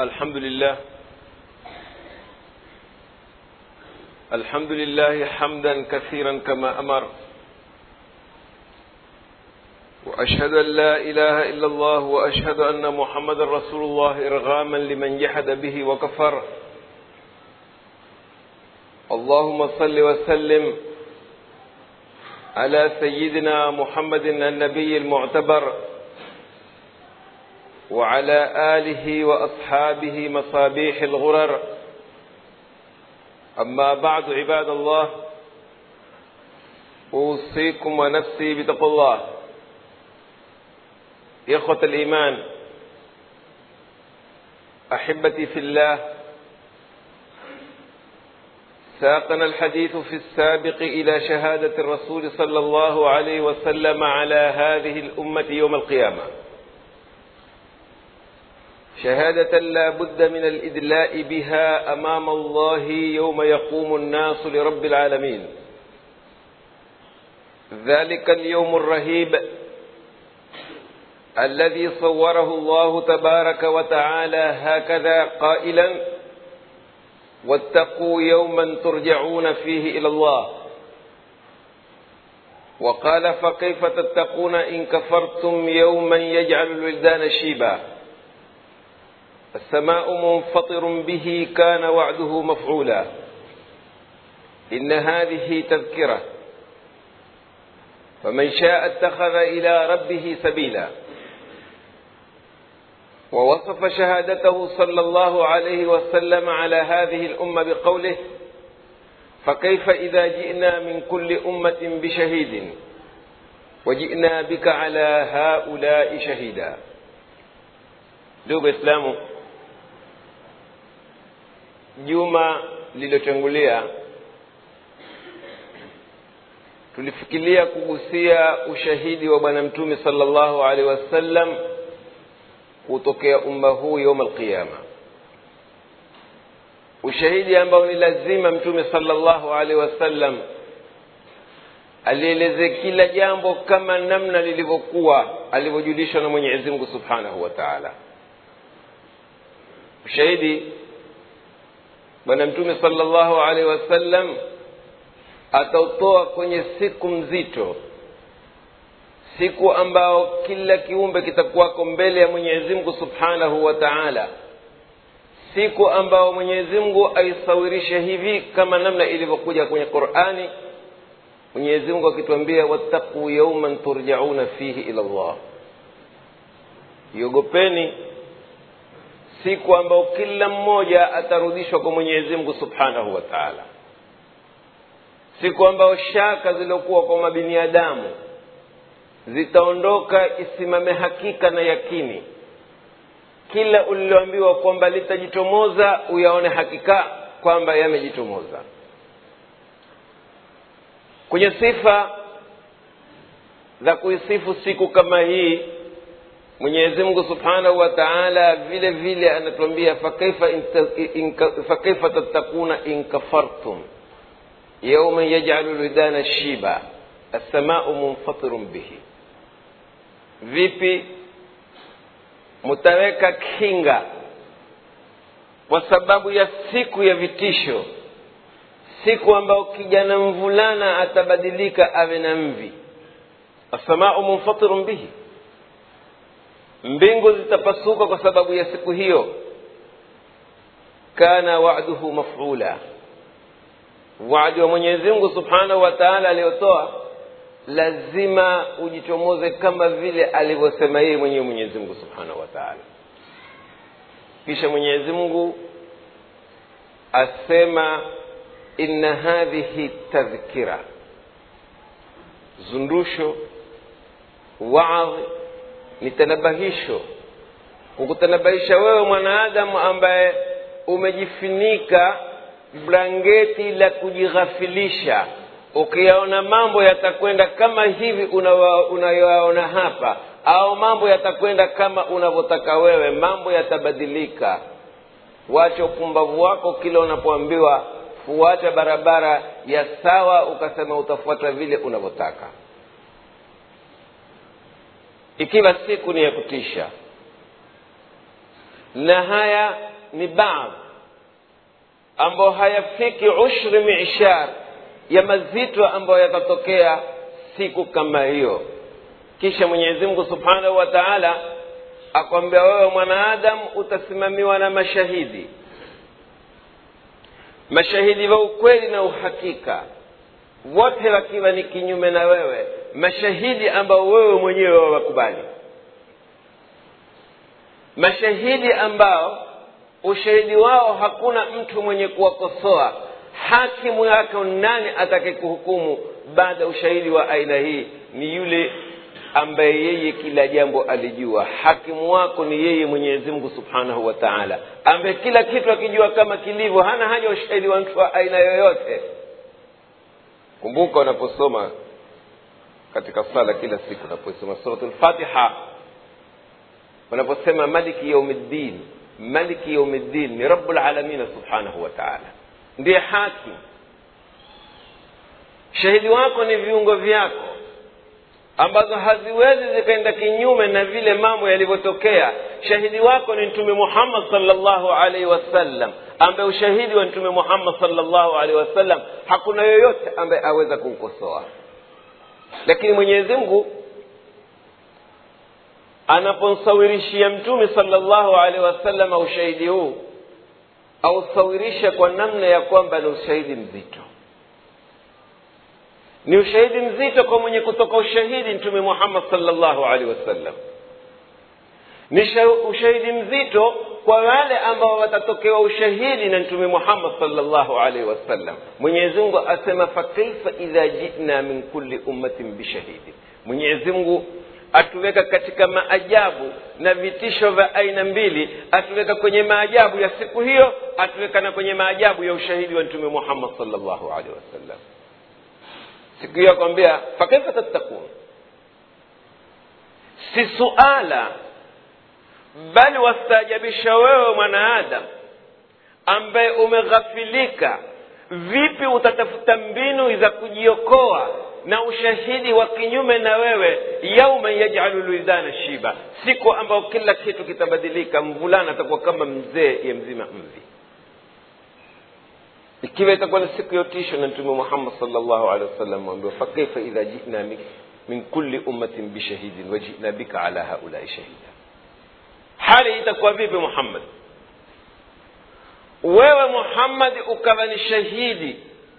الحمد لله. الحمد لله حمدا كثيرا كما أمر. وأشهد أن لا إله إلا الله وأشهد أن محمد رسول الله إرغاما لمن جحد به وكفر. اللهم صل وسلم على سيدنا محمد النبي المعتبر. وعلى آله وأصحابه مصابيح الغرر. أما بعد عباد الله أوصيكم ونفسي بتقوى الله. إخوة الإيمان أحبتي في الله ساقنا الحديث في السابق إلى شهادة الرسول صلى الله عليه وسلم على هذه الأمة يوم القيامة. شهادة لا بد من الإدلاء بها أمام الله يوم يقوم الناس لرب العالمين. ذلك اليوم الرهيب الذي صوره الله تبارك وتعالى هكذا قائلا واتقوا يوما ترجعون فيه إلى الله. وقال فكيف تتقون إن كفرتم يوما يجعل الولدان شيبا؟ السماء منفطر به كان وعده مفعولا. إن هذه تذكرة. فمن شاء اتخذ إلى ربه سبيلا. ووصف شهادته صلى الله عليه وسلم على هذه الأمة بقوله فكيف إذا جئنا من كل أمة بشهيد؟ وجئنا بك على هؤلاء شهيدا. ndugu Waislamu, juma lililotangulia tulifikiria kugusia ushahidi wa Bwana Mtume sallallahu alaihi wasallam kutokea umma huu yauma alqiyama, ushahidi ambao ni lazima Mtume sallallahu alaihi wasallam alieleze kila jambo kama namna lilivyokuwa alivyojulishwa na Mwenyezi Mungu subhanahu wa taala. Ushahidi bwana mtume salllahu alaihi wasallam atautoa kwenye siku mzito siku ambao kila kiumbe kitakuwako mbele ya mwenyezi mungu subhanahu wa taala siku ambao mwenyezi mungu aisawirisha hivi kama namna ilivyokuja kwenye qurani. Mwenyezi mungu akituambia wattaquu yauman turjauna fihi ila llah iogopeni siku ambayo kila mmoja atarudishwa kwa Mwenyezi Mungu Subhanahu wa Ta'ala, siku ambayo shaka zilizokuwa kwa mabiniadamu zitaondoka, isimame hakika na yakini. Kila uliloambiwa kwamba litajitomoza uyaone hakika kwamba yamejitomoza. Kwenye sifa za kuisifu siku kama hii Mwenyezi Mungu Subhanahu wa Ta'ala vile vile anatuambia fakaifa tattakuna in kafartum yawma yaj'alu lwidana shiba assamau munfatirun bihi, vipi mutaweka kinga kwa sababu ya siku ya vitisho, siku ambayo kijana mvulana atabadilika awe na mvi. assamau munfatirun bihi mbingu zitapasuka kwa sababu ya siku hiyo. Kana wa'duhu maf'ula. Wa'di wa Mwenyezi Mungu Subhanahu wa Ta'ala aliyotoa lazima ujichomoze kama vile alivyosema yeye mwenyewe Mwenyezi Mungu Subhanahu wa Ta'ala. Kisha Mwenyezi Mungu asema inna hadhihi tadhkira. Zundusho waadhi ni tanabahisho. Kukutanabahisha wewe mwanaadamu ambaye umejifinika blanketi la kujighafilisha ukiyaona mambo yatakwenda kama hivi unayoyaona hapa au mambo yatakwenda kama unavyotaka wewe mambo yatabadilika. Wacha upumbavu wako kila unapoambiwa fuata barabara ya sawa ukasema utafuata vile unavyotaka ikiwa siku ni ya kutisha. Na haya ni baadhi ambayo hayafiki ushri mishar ya mazito ambayo yatatokea siku kama hiyo. Kisha mwenyezi mungu subhanahu wa taala akwambia wewe mwanaadamu utasimamiwa na mashahidi. Mashahidi wa ukweli na uhakika wote wakiwa ni kinyume na wewe mashahidi ambao wewe mwenyewe wawakubali mashahidi ambao ushahidi wao hakuna mtu mwenye kuwakosoa. Hakimu yako nani atake kuhukumu baada ushahidi wa aina hii? Ni yule ambaye yeye kila jambo alijua. Hakimu wako ni yeye mwenyezi mungu subhanahu wa taala ambaye kila kitu akijua kama kilivyo hana haja ushahidi wa mtu wa aina yoyote kumbuka unaposoma katika sala kila siku unaposoma surat lfatiha unaposema maliki yaumiddin maliki yaumiddin ni rabu lalamina subhanahu wa taala. Ndiye hakim. Shahidi wako ni viungo vyako ambazo haziwezi zikaenda kinyume na vile mambo yalivyotokea. Shahidi wako ni mtume muhammad salllahu alaihi wasallam ambaye ushahidi wa mtume muhammad salllahu alaihi wasallam hakuna yoyote ambaye aweza kuukosoa lakini mwenyezi mungu anapomsawirishia mtume salllahu alaihi wasallam ushahidi huu ausawirisha kwa namna ya kwamba ni ushahidi mzito ni ushahidi mzito kwa mwenye kutoka ushahidi mtume muhammad salllahu alehi wasallam. Ni ushahidi mzito kwa wale ambao watatokewa ushahidi na mtume muhammad salllahu alaihi wasallam. Mwenyezimungu asema fakaifa idha jina min kulli ummatin bishahidi mwenyezimngu atuweka katika maajabu na vitisho vya aina mbili. Atuweka kwenye maajabu ya siku hiyo atuweka na kwenye maajabu ya ushahidi wa mtume muhammad salllahu alaihi wasallam siku hiyo akwambia fakaifa tattakun si suala bali wastaajabisha wewe mwanaadam ambaye umeghafilika. Vipi utatafuta mbinu za kujiokoa na ushahidi wa kinyume na wewe? Yauma yajalu lwidana shiba siku ambayo kila kitu kitabadilika mvulana atakuwa kama mzee ya mzima mvi ikiwa itakuwa ni siku ya utisho na mtume muhammad salllahu alehi wasallam ambiwa fakaifa idha jina min kulli ummatin bishahidin wajina bika ala haulai shahida hali itakuwa vipi muhammad wewe muhammad ukawa ni shahidi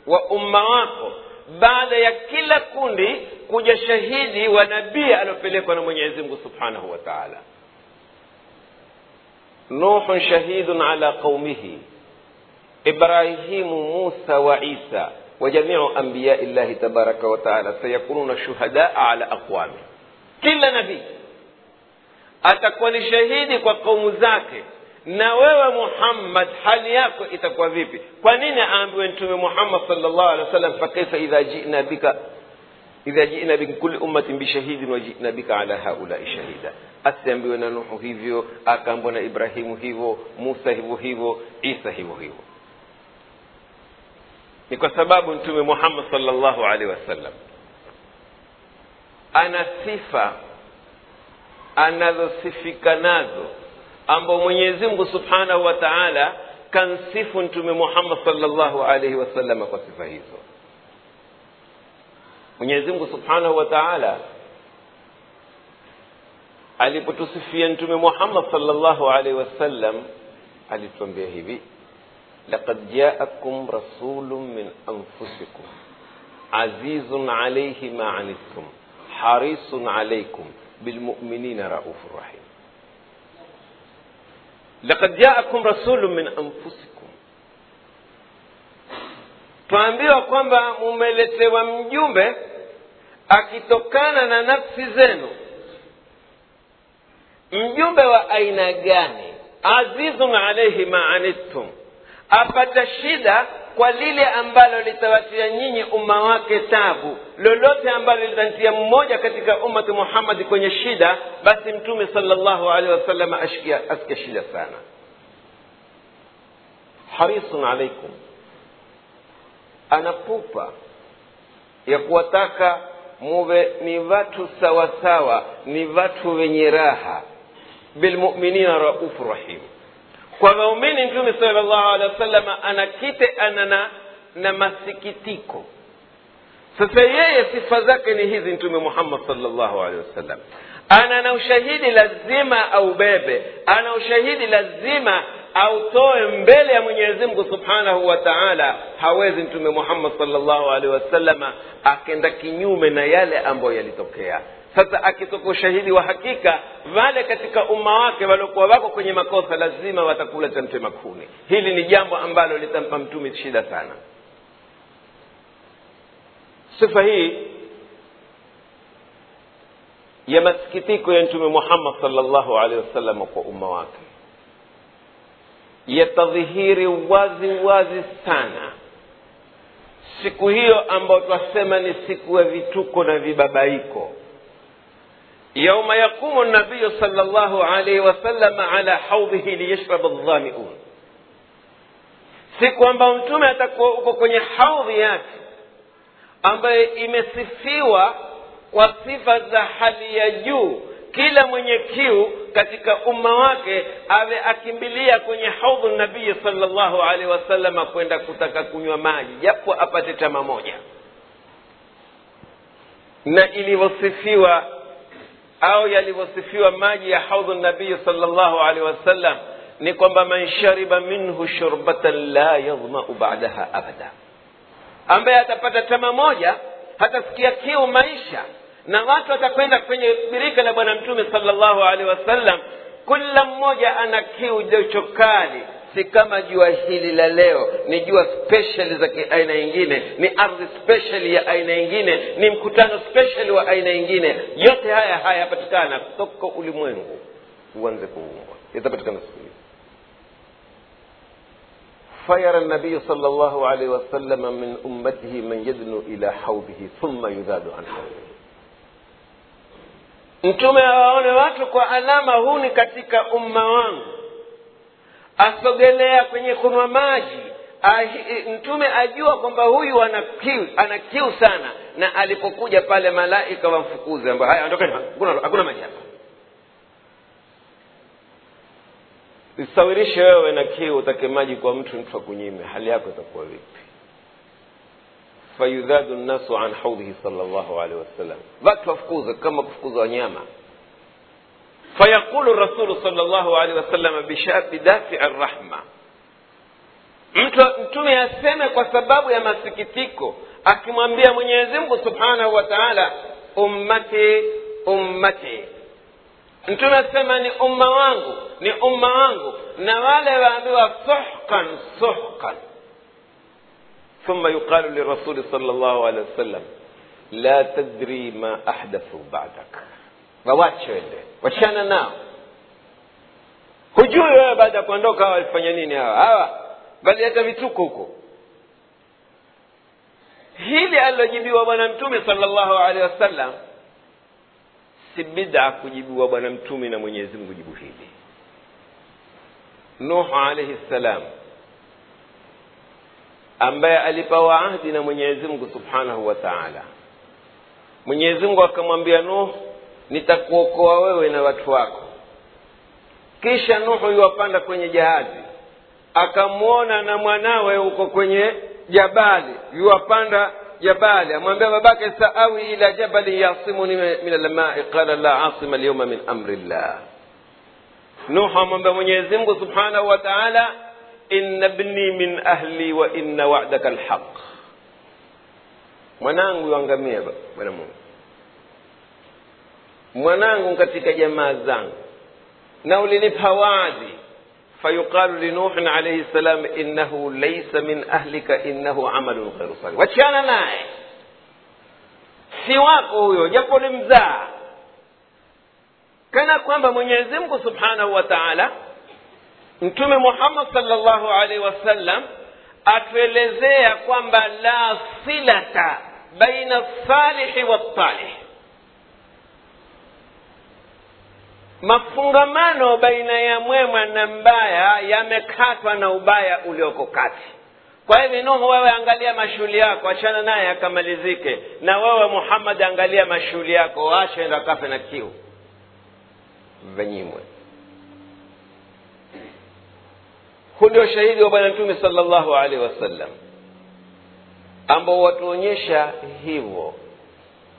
wa umma wako baada ya kila kundi kuja shahidi wa nabii aliopelekwa na mwenyezi mungu subhanahu wa taala nuhun shahidun ala qaumihi ibrahimu musa wa isa wa jamiu anbiyai llahi tabaraka wataala sayakununa shuhadaa ala aqwami. Kila nabii atakuwa ni shahidi kwa qaumu zake. Na wewe muhammad hali yako itakuwa vipi? Kwa nini aambiwe ntume muhammad salllah alehi wasallam fakaifa idha jina bika idha jina min ummatin bishahidin wajina bika ala haulai shahida. Asiambiwe na nuhu hivyo akaambiwa na ibrahimu hivyo musa hivyo hivyo isa hivyo hivyo ni kwa sababu mtume muhammad salllahu alaihi wasallam ana sifa anazosifika nazo ambao mwenyezi mungu subhanahu wa taala kansifu mtume muhammad salllahu alaihi wasallam kwa sifa hizo. Mwenyezi mungu subhanahu wa taala alipotusifia mtume muhammad salllahu alaihi wasallam alituambia hivi لقد جاءكم رسول من أنفسكم. عزيز عليه ما عنتم حريص عليكم بالمؤمنين رؤوف رحيم. لقد جاءكم رسول من أنفسكم. تعبير kwamba umeletewa mjumbe akitokana na nafsi zenu. Mjumbe wa aina gani? عزيز عليه ما عنتم apata shida kwa lile ambalo litawatia nyinyi umma wake tabu. Lolote ambalo litamtia mmoja katika ummati muhammadi kwenye shida basi mtume salllahu alehi wasallam asikia shida sana. Harisun alaikum. Anapupa ya kuwataka muwe ni watu sawasawa ni watu wenye raha. Bilmuminina raufu rahim kwa waumini mtume salllahu alehi wasallam anakite anana na, masikitiko. Sasa yeye sifa zake ni hizi mtume muhammad salllahu alehi wasallam. Ana na ushahidi lazima aubebe ana ushahidi lazima autoe mbele ya mwenyezi mungu subhanahu wa taala. Hawezi mtume muhammad salllahu alehi wasallama akenda kinyume na yale ambayo yalitokea sasa akitoka ushahidi wa hakika wale katika umma wake waliokuwa wako kwenye makosa lazima watakula cha mtema hili ni jambo ambalo litampa mtume shida sana. Sifa hii ya masikitiko ya mtume muhammad salllahu alehi wasallam kwa umma wake yatadhihiri wazi wazi sana siku hiyo ambayo twasema ni siku ya vituko na vibabaiko yauma يقوم nabiyu صلى الله عليه wasalama ala haudhihi liyashraba ldhamiun siku ambayo mtume atakuwa uko kwenye haudhi yake ambayo imesifiwa kwa sifa za hali ya juu kila mwenye kiu katika umma wake awe akimbilia kwenye haudhu nabii salllahu alaihi wasalama kwenda kutaka kunywa maji japo apate tama moja. Na ilivyosifiwa au yalivyosifiwa maji ya haudhu nabii salllahu alaihi wasallam ni kwamba man shariba minhu shurbatan la yadhmau badaha abada ambaye atapata tama moja hatasikia kiu maisha na watu watakwenda kwenye birika la bwana mtume salllahu alehi wasallam kila mmoja ana kiu jocho kali si kama jua hili la leo ni jua special za aina ingine ni ardhi special ya aina ingine ni mkutano special wa aina ingine yote haya hayapatikana kutoka ulimwengu uanze kuumbwa yatapatikana siku hizi فيرى النبي صلى الله عليه وسلم من أمته من يدنو إلى حوضه ثم يذاد عن حوضه mtume awaone watu kwa alama huu ni katika umma wangu asogelea kwenye kunywa maji Ahi, mtume ajua kwamba huyu ana kiu ana kiu sana. Na alipokuja pale malaika wamfukuze ambao haya ondokeni hakuna, hakuna maji hapa. Isawirishe wewe na kiu utake maji kwa mtu mtu akunyime. Hali yako itakuwa vipi? Fayudhadu nnasu an haudhihi sal llahu alehi wasallam. Watu wafukuze kama kufukuza wanyama fayaqulu rasulu sal llahu alehi wasallam bidafii rahma mtu mtume aseme kwa sababu ya masikitiko akimwambia mwenyezi mungu subhanahu wa taala ummati ummati mtume asema ni umma wangu ni umma wangu na wale waambiwa suhkan suhkan ثم يقال للرسول صلى الله عليه وسلم لا تدري ما أحدثوا بعدك wawache wende wachana nao. Hujui wewe baada ya kuondoka hawa walifanya nini hawa? Hawa walileta vituko huko. Hili alilojibiwa bwana mtume salllahu alehi wasallam si bida kujibiwa bwana mtume na mwenyezi mungu jibu hili. Nuhu alaihi ssalam ambaye alipawa ahdi na mwenyezi mungu subhanahu wa taala. Mwenyezi mungu akamwambia nuhu nitakuokoa wewe na watu wako. Kisha nuhu yuwapanda kwenye jahazi. Akamwona na mwanawe huko kwenye jabali. Yuwapanda jabali. Amwambia babake saawi ila jabalin yasimuni min almai. Qala la asima alyawma min amri llah nuhu amwambia mwenyezi subhanahu wa taala inna bni min ahli wa inna wa'daka alhaq. Mwanangu yuangamia bwana mungu mwanangu katika jamaa zangu na ulinipa wadi fayuqalu linuhin alaihi salam innahu laisa min ahlika innahu amalun ghairu salih wachana naye si wako huyo japo ni mzaa kana kwamba mwenyezi mungu subhanahu wa taala mtume muhammad salllahu alaihi wasallam atuelezea kwamba la silata baina salihi watalih mafungamano baina ya mwema na mbaya yamekatwa na ubaya ulioko kati. Kwa hivyo nuhu wewe angalia mashughuli yako achana naye akamalizike. Na wewe muhammad angalia mashughuli yako waache enda kafe na kiu. Venyimwe huu ndio shahidi wa bwana mtume salllahu alaihi wasallam ambao watuonyesha hivyo.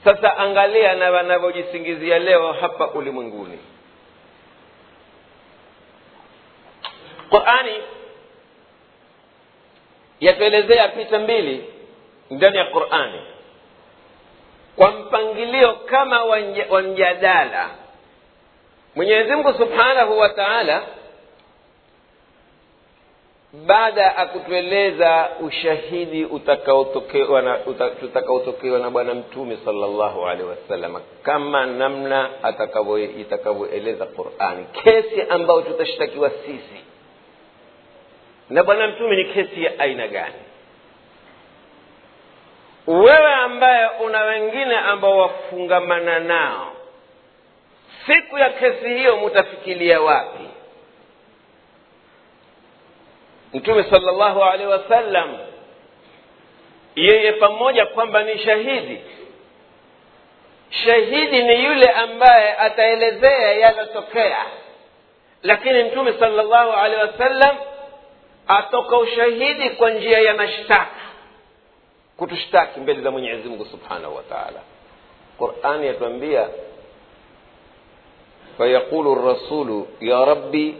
Sasa angalia na wanavyojisingizia leo hapa ulimwenguni qurani yatuelezea picha mbili ndani ya qurani. Kwa mpangilio kama wa mjadala mwenyezi subhanahu wa taala baada ya kutueleza ushahidi utakaotokewa na bwana mtume salllahu alehi wasallam kama namna itakavyoeleza qurani. Kesi ambayo tutashtakiwa sisi na bwana mtume ni kesi ya aina gani? Wewe ambaye una wengine ambao wafungamana nao siku ya kesi hiyo mutafikilia wapi? Mtume salllahu alehi wasallam yeye pamoja kwamba ni shahidi shahidi ni yule ambaye ataelezea yalotokea. Lakini mtume salllahu alehi wasallam atoka ushahidi kwa njia ya mashtaka kutushtaki mbele za mwenyezi mungu subhanahu wa taala qurani yatuambia fayaqulu rasulu ya rabbi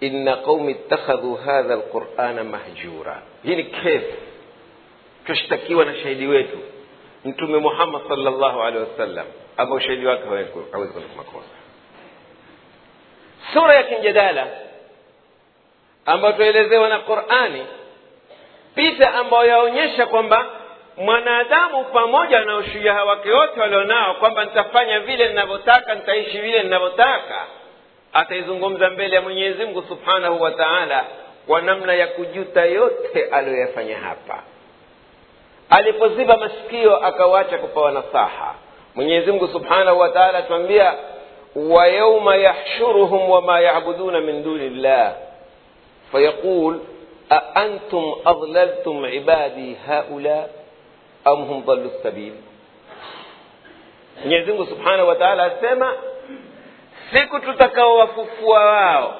inna qaumi ittakhadhu hadha alqurana mahjura hii ni kesi tushtakiwa na shahidi wetu mtume muhammad salllahu alehi wasallam ambao ushahidi wake hawezi makosa sura ya kimjadala ambayo tuelezewa na qurani picha ambayo yaonyesha kwamba mwanadamu pamoja na ushujaha wake wote walionao kwamba nitafanya vile ninavyotaka nitaishi vile ninavyotaka ataizungumza mbele ya mwenyezi mungu subhanahu wa taala kwa namna ya kujuta yote aliyoyafanya hapa. Alipoziba masikio akawacha kupawa nasaha. Mwenyezi mungu subhanahu wa taala atuambia wayauma yahshuruhum wama yabuduna min duni llah فيقول أأنتم أضللتم عبادي هؤلاء أم هم ضلوا السبيل؟ نعزم سبحانه وتعالى سيما سكت تكوف تكوففوا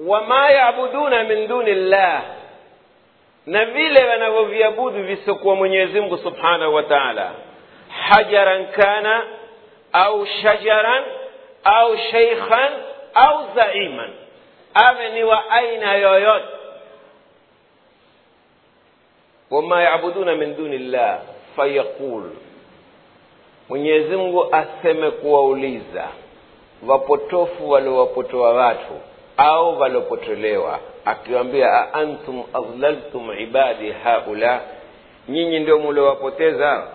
وما يعبدون من دون الله نفيل ونغوف يبود في سكوة من يزم سبحانه وتعالى حجرا كان أو شجرا أو شيخا أو زعيما awe ni wa aina yoyote. Wama yabuduna min duni llah fayaqul. Mwenyezi mungu aseme kuwauliza wapotofu waliowapotoa watu au waliopotolewa akiwambia aantum adlaltum ibadi haula? Nyinyi ndio muliowapoteza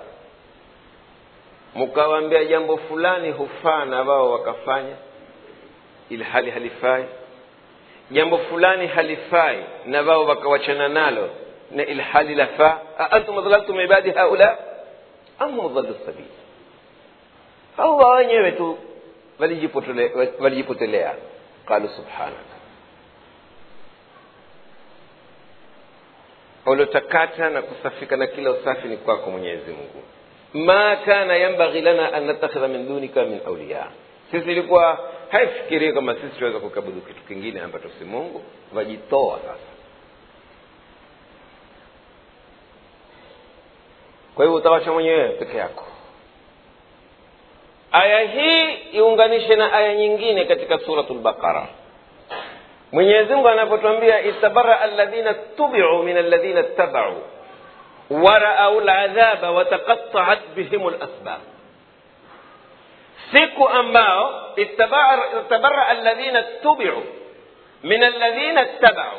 mukawambia jambo fulani hufaa na wao wakafanya ili hali halifai jambo fulani halifai na wao wakawachana nalo. Na ilhali lafaa. Aantum dhalaltum ibadi haula? Am hum dhalu sabil hawa wenyewe tu walijipotelea. Qalu subhanaka uliotakata na kusafika na kila usafi ni kwako mwenyezi mungu. Ma kana yambaghi lana an natakhidha min dunika min auliya sisi ilikuwa haifikirii kama sisi tunaweza kukabudu kitu kingine ambacho si mungu wajitoa sasa kwa hivyo utawacha mwenyewe peke yako aya hii iunganishe na aya nyingine katika suratul baqara mwenyezi mungu anapotwambia istabaraa alladhina tubiu min alladhina ttabau waraau ladhaba wataqataat bihim lasbab siku ambao istabaraa alladhina tubiu min alladhina ttabau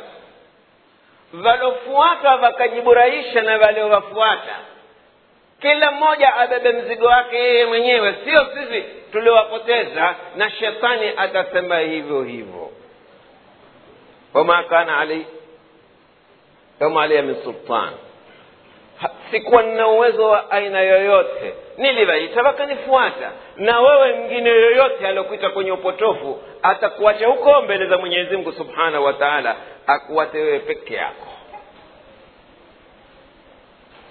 walofuata wakajiburahisha na waliowafuata. Kila mmoja abebe mzigo wake yeye mwenyewe. Sio sisi tuliwapoteza na shetani atasema hivyo hivyo. Wama kana alai kama alaiya min sultan sikuwa nina uwezo wa aina yoyote. Niliwaita wakanifuata. Na wewe mwingine yoyote aliokuita kwenye upotofu atakuacha huko mbele za mwenyezi mungu subhanahu wa taala akuwate wewe peke yako.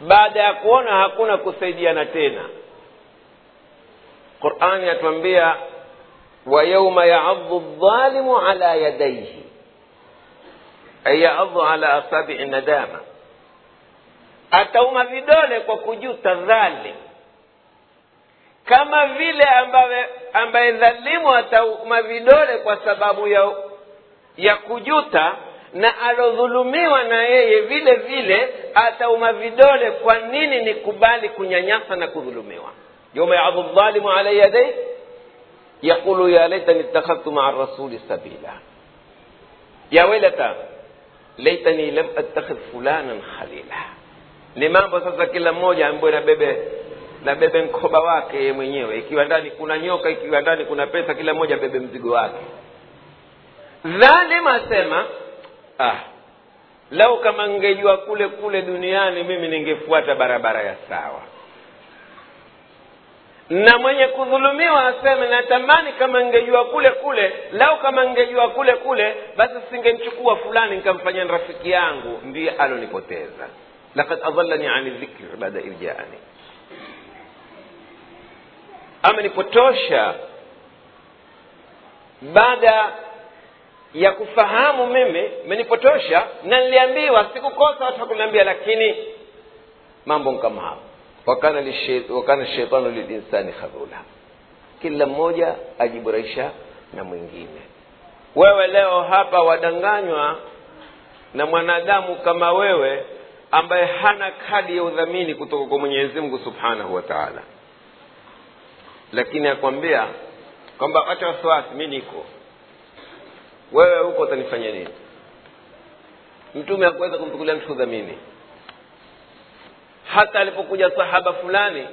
Baada ya kuona hakuna kusaidiana tena. Qurani yatuambia wa yauma yaadhu dhalimu ala yadaihi ay yaadhu ala asabii nadama atauma vidole kwa kujuta dhalim. Kama vile ambaye ambaye dhalimu atauma vidole kwa sababu ya ya kujuta na alodhulumiwa na yeye vile vile atauma vidole kwa nini nikubali kunyanyasa na kudhulumiwa. Yauma yadhu dhalimu ala yadai yaqulu ya laitani ittakhadhtu maa rasuli sabila. Ya wailata laitani lam attakhidh fulanan khalila ni mambo sasa kila mmoja ambayo nabebe nabebe mkoba wake yeye mwenyewe. Ikiwa ndani kuna nyoka ikiwa ndani kuna pesa kila mmoja bebe mzigo wake. Dhalim asema ah lau kama ngejua kule kule duniani mimi ningefuata barabara ya sawa. Na mwenye kudhulumiwa aseme natamani kama ngejua kule kule lau kama ngejua kule kule basi singemchukua fulani nikamfanya rafiki yangu ndiye alonipoteza lakad adallani ani dhikri baada irjaani amenipotosha baada ya kufahamu mimi menipotosha na niliambiwa sikukosa watu wakuniambia lakini mambo kama hapo wakana shaitanu lilinsani khadhula kila mmoja ajiburahisha na mwingine wewe leo hapa wadanganywa na mwanadamu kama wewe ambaye hana kadi ya udhamini kutoka kwa mwenyezi mungu subhanahu wa taala. Lakini akwambia kwamba wacha wasiwasi mi niko. Wewe huko utanifanya nini? Mtume hakuweza kumchukulia mtu udhamini. Hata alipokuja sahaba fulani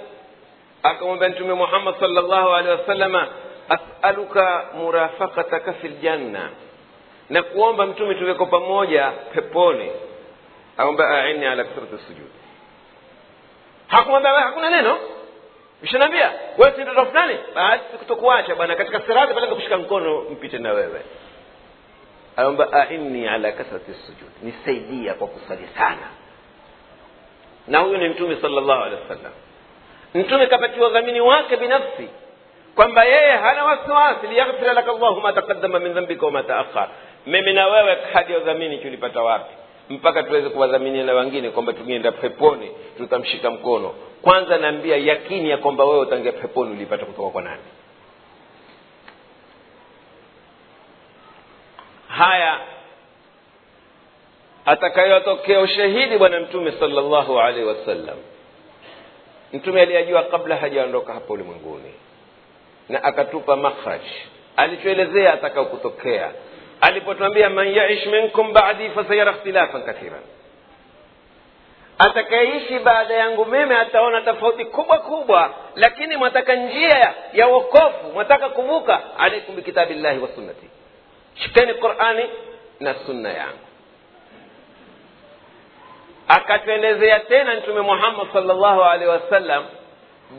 akamwambia mtume muhammad salllahu alehi wasalama asaluka murafakataka fi ljanna na kuomba mtume tuweko pamoja peponi أو بقى عيني على كثرة السجود. حق ما بقى حقنا لنا مش نبيا وانت رفناني بعد تكتكواش بانا كتك السرات بلقى مش كان كونو مبيت النوابة أو بقى عيني على كثرة السجود. نسيدية قوة صليسانة نهو نمتومي صلى الله عليه وسلم. نتومي كبتي وغميني واك بنفسي. كم بيه هنا وسواس ليغفر لك الله ما تقدم من ذنبك وما تأخر. ممنا ويوك حد يغميني كيولي بتوارك mpaka tuweze kuwadhaminia na wengine kwamba tukienda peponi tutamshika mkono. Kwanza naambia yakini ya kwamba wewe utaingia peponi ulipata kutoka kwa nani. Haya atakayotokea ushahidi bwana mtume sallallahu alaihi wasallam. Mtume aliyajua kabla hajaondoka hapa ulimwenguni. Na akatupa makhraj. Alichoelezea atakao kutokea alipotwambia man yaish minkum badi fasayara ikhtilafan kathiran atakayeishi baada yangu mimi ataona tofauti kubwa kubwa lakini mwataka njia ya wokofu mwataka kuvuka alaikum bikitabillahi wa sunnati shikeni qurani na sunna yangu akatuelezea tena mtume muhammad salllahu alaihi wasallam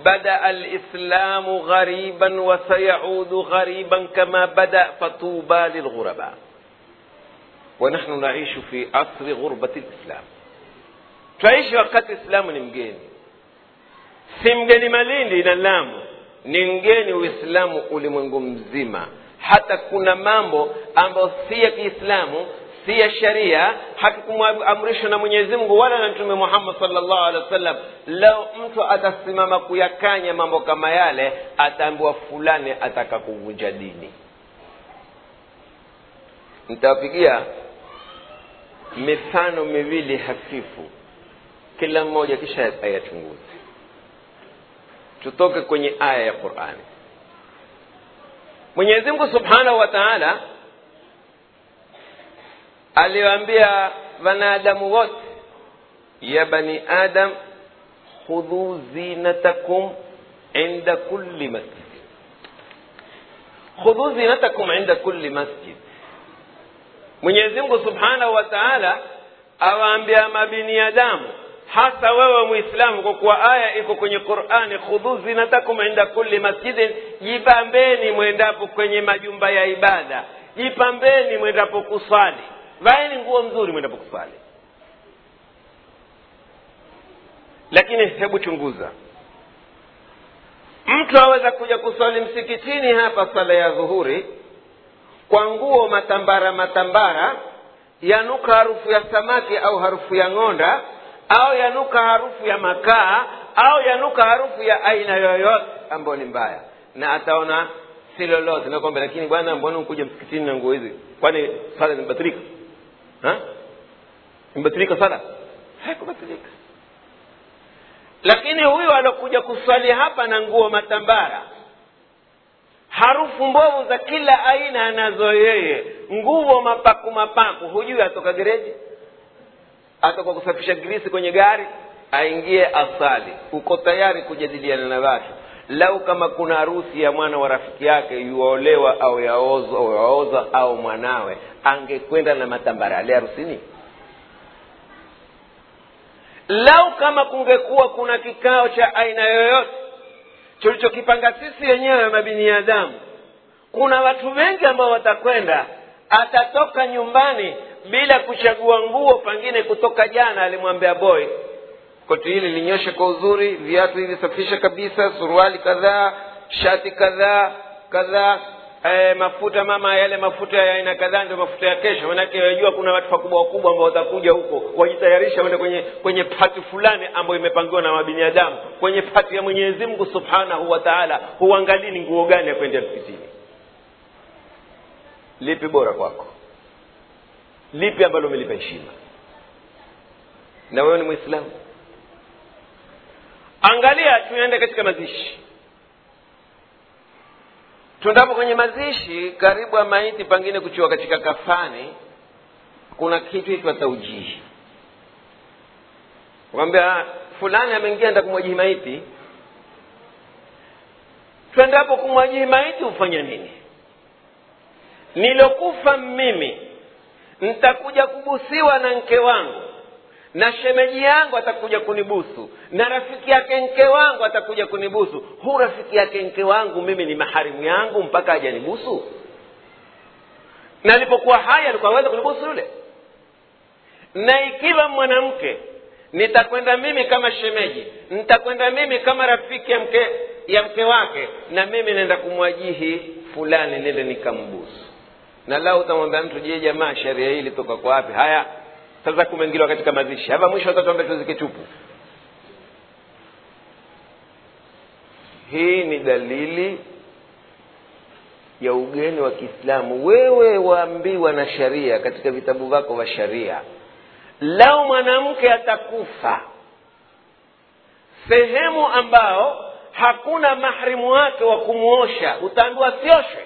بدأ الإسلام غريبا وسيعود غريبا كما بدأ فطوبى للغرباء. ونحن نعيش في عصر غربة الإسلام. تعيش وقت الاسلام نمجيني. سمجني مالين لنلام نمجيني وإسلام ولمنقم زيما. حتى كنا مامو أمبو سيك اسلام si ya sharia hakikumamrishwa na mwenyezi mungu wala na mtume muhammad salllahu alehi wasallam. Leo mtu atasimama kuyakanya mambo kama yale ataambiwa fulani ataka kuvunja dini. Nitawapigia mifano miwili hafifu. Kila mmoja kisha ayachunguze. Tutoke kwenye aya ya qurani. Mwenyezi mungu subhanahu wa taala aliwaambia wanadamu wote ya bani adam khudhu zinatakum inda kulli masjid. Khudhu zinatakum inda kulli masjid. Mwenyezi mungu subhanahu wa taala awaambia mabiniadamu hasa wewe mwislamu kwa kuwa aya iko kwenye qurani khudhu zinatakum inda kulli masjidin jipambeni mwendapo kwenye majumba ya ibada. Jipambeni mwendapo kuswali vaeni nguo mzuri mwendapo kuswali lakini hebu chunguza. Mtu aweza kuja kuswali msikitini hapa sala ya dhuhuri kwa nguo matambara matambara yanuka harufu ya samaki au harufu ya ng'onda au yanuka harufu ya makaa au yanuka harufu ya aina yoyote ambayo ni mbaya. Na ataona si lolote. Nakwambia lakini bwana mbona ukuja msikitini na nguo hizi? Kwani sala imebatilika Ha? Imebatilika sala haikubatilika. Lakini huyu alokuja kuswali hapa na nguo matambara harufu mbovu za kila aina anazo yeye nguo mapaku mapaku hujui atoka gereji? Atoka kusafisha grisi kwenye gari aingie asali. Uko tayari kujadiliana na watu lau kama kuna harusi ya mwana wa rafiki yake yuolewa au yaoza au mwanawe angekwenda na matambara ale harusini? Lau kama kungekuwa kuna kikao cha aina yoyote tulichokipanga sisi wenyewe mabiniadamu kuna watu wengi ambao watakwenda atatoka nyumbani bila kuchagua nguo pengine kutoka jana alimwambia boy koti hili linyoshe kwa uzuri viatu hivi safisha kabisa suruali kadhaa shati kadhaa kadhaa e, mafuta mama yale mafuta ya aina kadhaa ndio mafuta ya kesho. Manake wajua kuna watu wakubwa wakubwa ambao watakuja huko wajitayarisha wende kwenye kwenye pati fulani ambayo imepangiwa na mabinadamu. Kwenye pati ya mwenyezi mungu subhanahu wa taala huangalii ni nguo gani ya kuendea msikitini lipi bora kwako? Lipi ambalo umelipa heshima? Na wewe ni mwislamu angalia tuende katika mazishi. Tuendapo kwenye mazishi karibu ya maiti pangine kuchiwa katika kafani kuna kitu itwa taujihi. Kwambia fulani ameingia nda kumwajihi maiti. Twendapo kumwajihi maiti hufanya nini? Nilokufa mimi nitakuja kubusiwa na mke wangu na shemeji yangu atakuja kunibusu. Na rafiki yake mke wangu atakuja kunibusu. Hu rafiki yake mke wangu mimi ni maharimu yangu mpaka ajanibusu na alipokuwa haya alikuwa aweza kunibusu yule? Na ikiwa mwanamke nitakwenda mimi kama shemeji nitakwenda mimi kama rafiki ya mke ya mke wake na mimi naenda kumwajihi fulani nende nikambusu. Na lao utamwambia mtu je jamaa sheria hii ilitoka kwa wapi? Haya sasa kumeingiliwa katika mazishi. Hapa mwisho watatuambia tuzike tupu hii ni dalili ya ugeni wa kiislamu. Wewe waambiwa na sharia katika vitabu vyako vya sharia lau mwanamke atakufa sehemu ambao hakuna mahrimu wake wa kumwosha utaambiwa sioshwe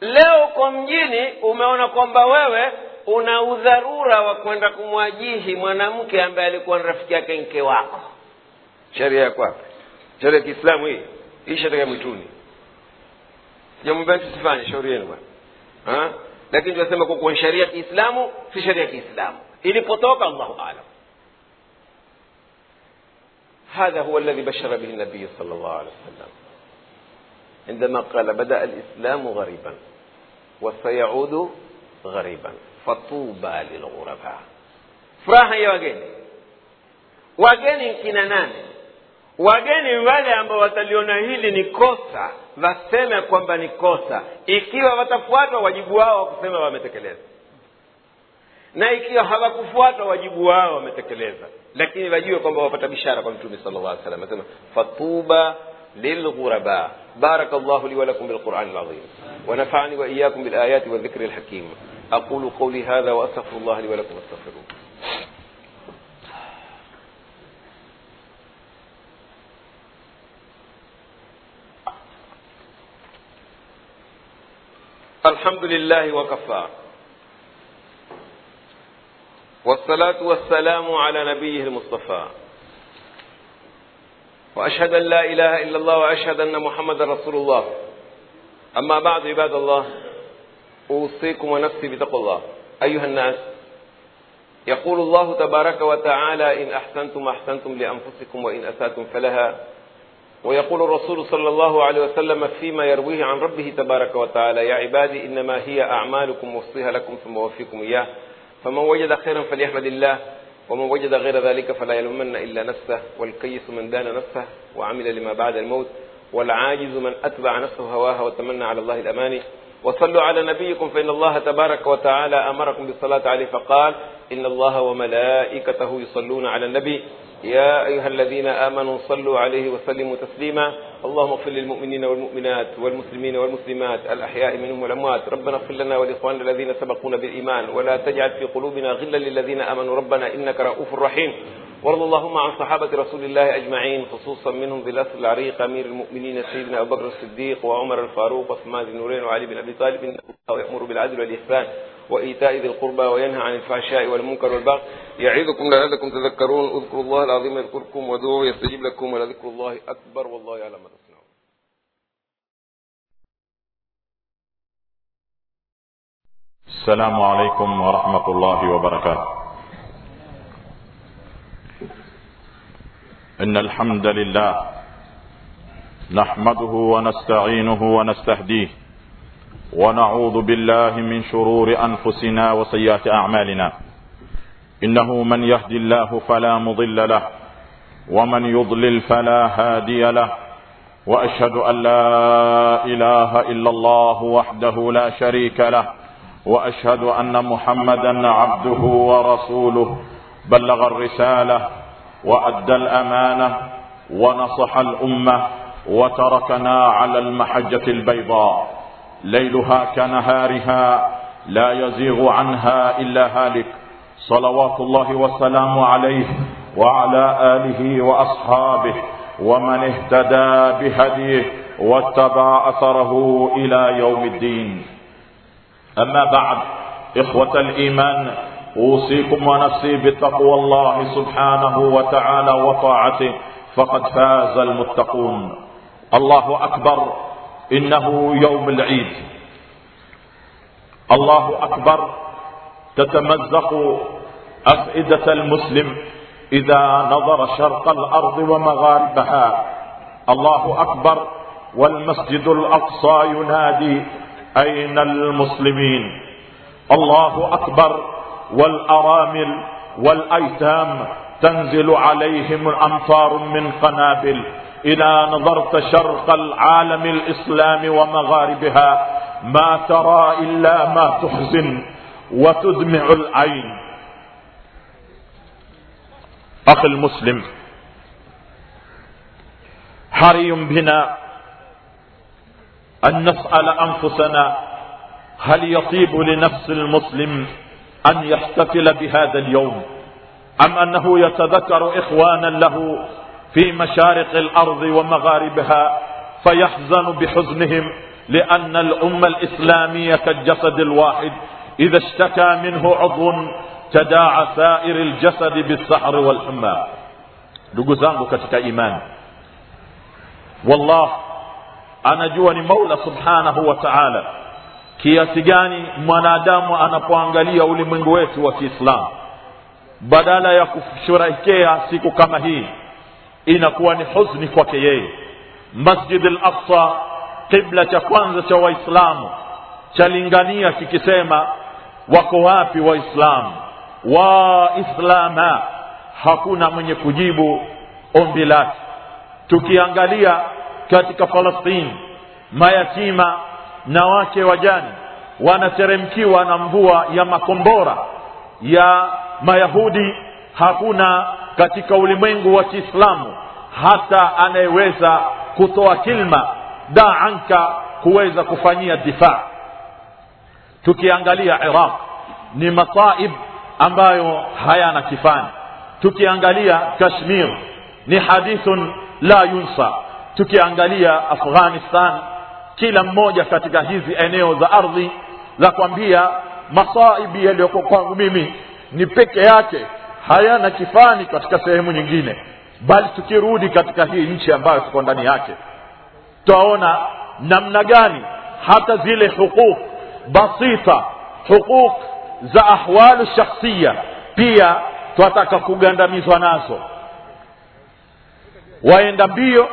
leo uko mjini umeona kwamba wewe una udharura wa kwenda kumwajihi mwanamke ambaye alikuwa ni rafiki yake mke wako sheria ya kwapi sheria ya kiislamu hii hii sheria mwituni sijamwambia tusifanye shauri yenu bwana lakini tunasema kwa kuwa sheria ya kiislamu si sheria ya kiislamu ilipotoka allahu alam هذا هو الذي بشر به النبي صلى الله عليه وسلم عندما قال بدأ الإسلام غريبا وسيعود غريبا fatuba lilghuraba furaha ya wageni wageni kina nane wageni wale ambao wataliona hili ni kosa waseme kwamba ni kosa ikiwa watafuata wajibu wao wa kusema wametekeleza na ikiwa hawakufuata wajibu wao wametekeleza lakini wajue kwamba wapata bishara kwa mtume sala llah salam asema fatuba للغرباء بارك الله لي ولكم بالقرآن العظيم ونفعني وإياكم بالآيات والذكر الحكيم أقول قولي هذا وأستغفر الله لي ولكم استغفروه الحمد لله وكفى. والصلاة والسلام على نبيه المصطفى. وأشهد أن لا إله إلا الله وأشهد أن محمد رسول الله. أما بعد عباد الله أوصيكم ونفسي بتقوى الله. أيها الناس يقول الله تبارك وتعالى إن أحسنتم أحسنتم لأنفسكم وإن أسأتم فلها. ويقول الرسول صلى الله عليه وسلم فيما يرويه عن ربه تبارك وتعالى يا عبادي إنما هي أعمالكم وصيها لكم ثم وفيكم إياه فمن وجد خيرا فليحمد الله ومن وجد غير ذلك فلا يلومن إلا نفسه. والكيس من دان نفسه وعمل لما بعد الموت والعاجز من أتبع نفسه هواها وتمنى على الله الأماني وصلوا على نبيكم فإن الله تبارك وتعالى أمركم بالصلاة عليه فقال إن الله وملائكته يصلون على النبي. يا أيها الذين آمنوا صلوا عليه وسلموا تسليما. اللهم اغفر للمؤمنين والمؤمنات والمسلمين والمسلمات الأحياء منهم والأموات. ربنا اغفر لنا ولإخواننا الذين سبقونا بالإيمان. ولا تجعل في قلوبنا غلا للذين آمنوا. ربنا إنك رؤوف رحيم. وارض اللهم عن صحابة رسول الله أجمعين خصوصا منهم الأصل العريق أمير المؤمنين سيدنا أبو بكر الصديق وعمر الفاروق وعثمان بن نورين وعلي بن أبي طالب إن الله يأمر بالعدل والإحسان وإيتاء ذي القربى وينهى عن الفحشاء والمنكر والبغي. يعظكم لعلكم تذكرون اذكروا الله العظيم يذكركم ودعوه يستجيب لكم ولذكر الله أكبر والله يعلم ما تصنعون. السلام عليكم ورحمة الله وبركاته. إن الحمد لله نحمده ونستعينه ونستهديه ونعوذ بالله من شرور أنفسنا وسيئات أعمالنا. إنه من يهدي الله فلا مضل له ومن يضلل فلا هادي له وأشهد أن لا إله إلا الله وحده لا شريك له وأشهد أن محمدا عبده ورسوله. بلغ الرسالة وأدى الأمانة ونصح الأمة وتركنا على المحجة البيضاء. ليلها كنهارها لا يزيغ عنها إلا هالك. صلوات الله والسلام عليه وعلى آله وأصحابه ومن اهتدى بهديه واتبع أثره إلى يوم الدين. أما بعد إخوة الإيمان أوصيكم ونفسي بتقوى الله سبحانه وتعالى وطاعته فقد فاز المتقون. الله أكبر إنه يوم العيد. الله أكبر تتمزق أفئدة المسلم إذا نظر شرق الأرض ومغاربها. الله أكبر والمسجد الأقصى ينادي أين المسلمين؟ الله أكبر والأرامل والأيتام تنزل عليهم الأمطار من قنابل إذا نظرت شرق العالم الإسلام ومغاربها ما ترى إلا ما تحزن وتدمع العين. أخي المسلم حري بنا أن نسأل أنفسنا هل يطيب لنفس المسلم أن يحتفل بهذا اليوم أم أنه يتذكر إخوانا له في مشارق الأرض ومغاربها فيحزن بحزنهم لأن الأمة الإسلامية كالجسد الواحد إذا اشتكى منه عضو تداعى سائر الجسد بالسحر والحمى. Ndugu zangu katika imani wallah anajua ni maula subhanahu kiasi gani mwanadamu anapoangalia ulimwengu wetu wa kiislamu? Badala ya kusherehekea siku kama hii inakuwa ni huzuni kwake yeye. Masjid al aqsa kibla cha kwanza cha waislamu chalingania kikisema wako wapi waislamu? Waislama hakuna mwenye kujibu ombi lake. Tukiangalia katika falastini mayatima na wake wajani wanateremkiwa na mvua ya makombora. Ya mayahudi hakuna katika ulimwengu wa kiislamu hata anayeweza kutoa kilma da anka kuweza kufanyia difaa tukiangalia iraq ni masaib ambayo hayana kifani. Tukiangalia kashmir ni hadithun la yunsa. Tukiangalia afghanistan kila mmoja katika hizi eneo za ardhi za kwambia masaibi yaliyoko kwangu mimi ni peke yake hayana kifani katika sehemu nyingine bali tukirudi katika hii nchi ambayo tuko ndani yake tutaona namna gani hata zile huquq basita huquq za ahwalu shakhsia pia twataka kugandamizwa nazo. Waenda mbio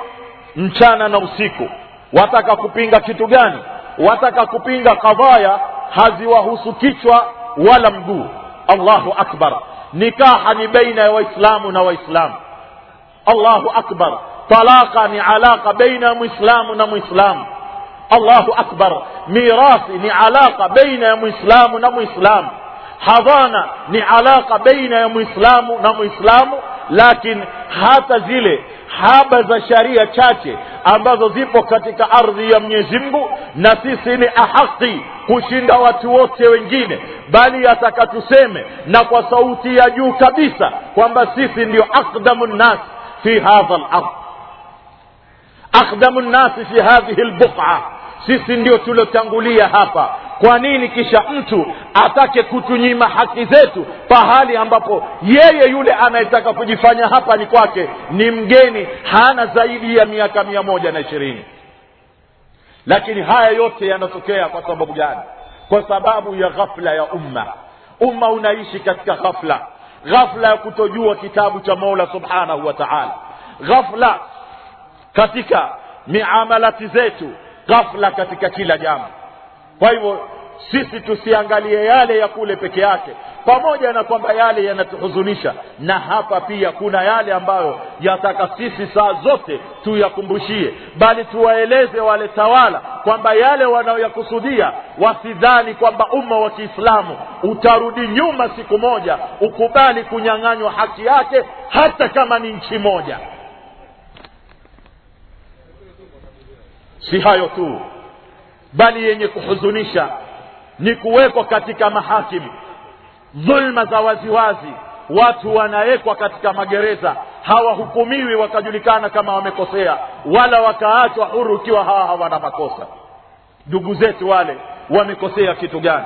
mchana na usiku wataka kupinga kitu gani wataka kupinga kadhaya haziwahusu kichwa wala mguu allahu akbar nikaha ni baina ya waislamu na waislamu allahu akbar talaka ni alaka baina ya mwislamu na mwislamu allahu akbar mirathi ni alaka baina ya mwislamu na mwislamu hadhana ni alaka baina ya mwislamu na mwislamu lakini hata zile haba za sharia chache ambazo zipo katika ardhi ya mwenyezi mungu na sisi ni ahaki kushinda watu wote wengine bali yataka tuseme na kwa sauti ya juu kabisa kwamba sisi ndio aqdamu nnas fi hadha lard aqdamu nnasi fi hadhihi lbuqa sisi ndio tuliotangulia hapa kwa nini kisha mtu atake kutunyima haki zetu pahali ambapo yeye yule anayetaka kujifanya hapa ni kwake ni mgeni hana zaidi ya miaka mia moja na ishirini? Lakini haya yote yanatokea kwa sababu gani? Kwa sababu ya ghafla ya umma. Umma unaishi katika ghafla. Ghafla ya kutojua kitabu cha mola subhanahu wa taala. Ghafla katika miamalati zetu. Ghafla katika kila jambo kwa hivyo sisi tusiangalie yale ya kule peke yake. Pamoja na kwamba yale yanatuhuzunisha na hapa pia kuna yale ambayo yataka sisi saa zote tuyakumbushie. Bali tuwaeleze wale tawala kwamba yale wanayoyakusudia wasidhani kwamba umma wa kiislamu utarudi nyuma siku moja ukubali kunyang'anywa haki yake hata kama ni nchi moja. Si hayo tu bali yenye kuhuzunisha ni kuwekwa katika mahakimu dhulma za waziwazi watu wanawekwa katika magereza hawahukumiwi wakajulikana kama wamekosea wala wakaachwa huru ikiwa hawa hawana makosa. Ndugu zetu wale wamekosea kitu gani?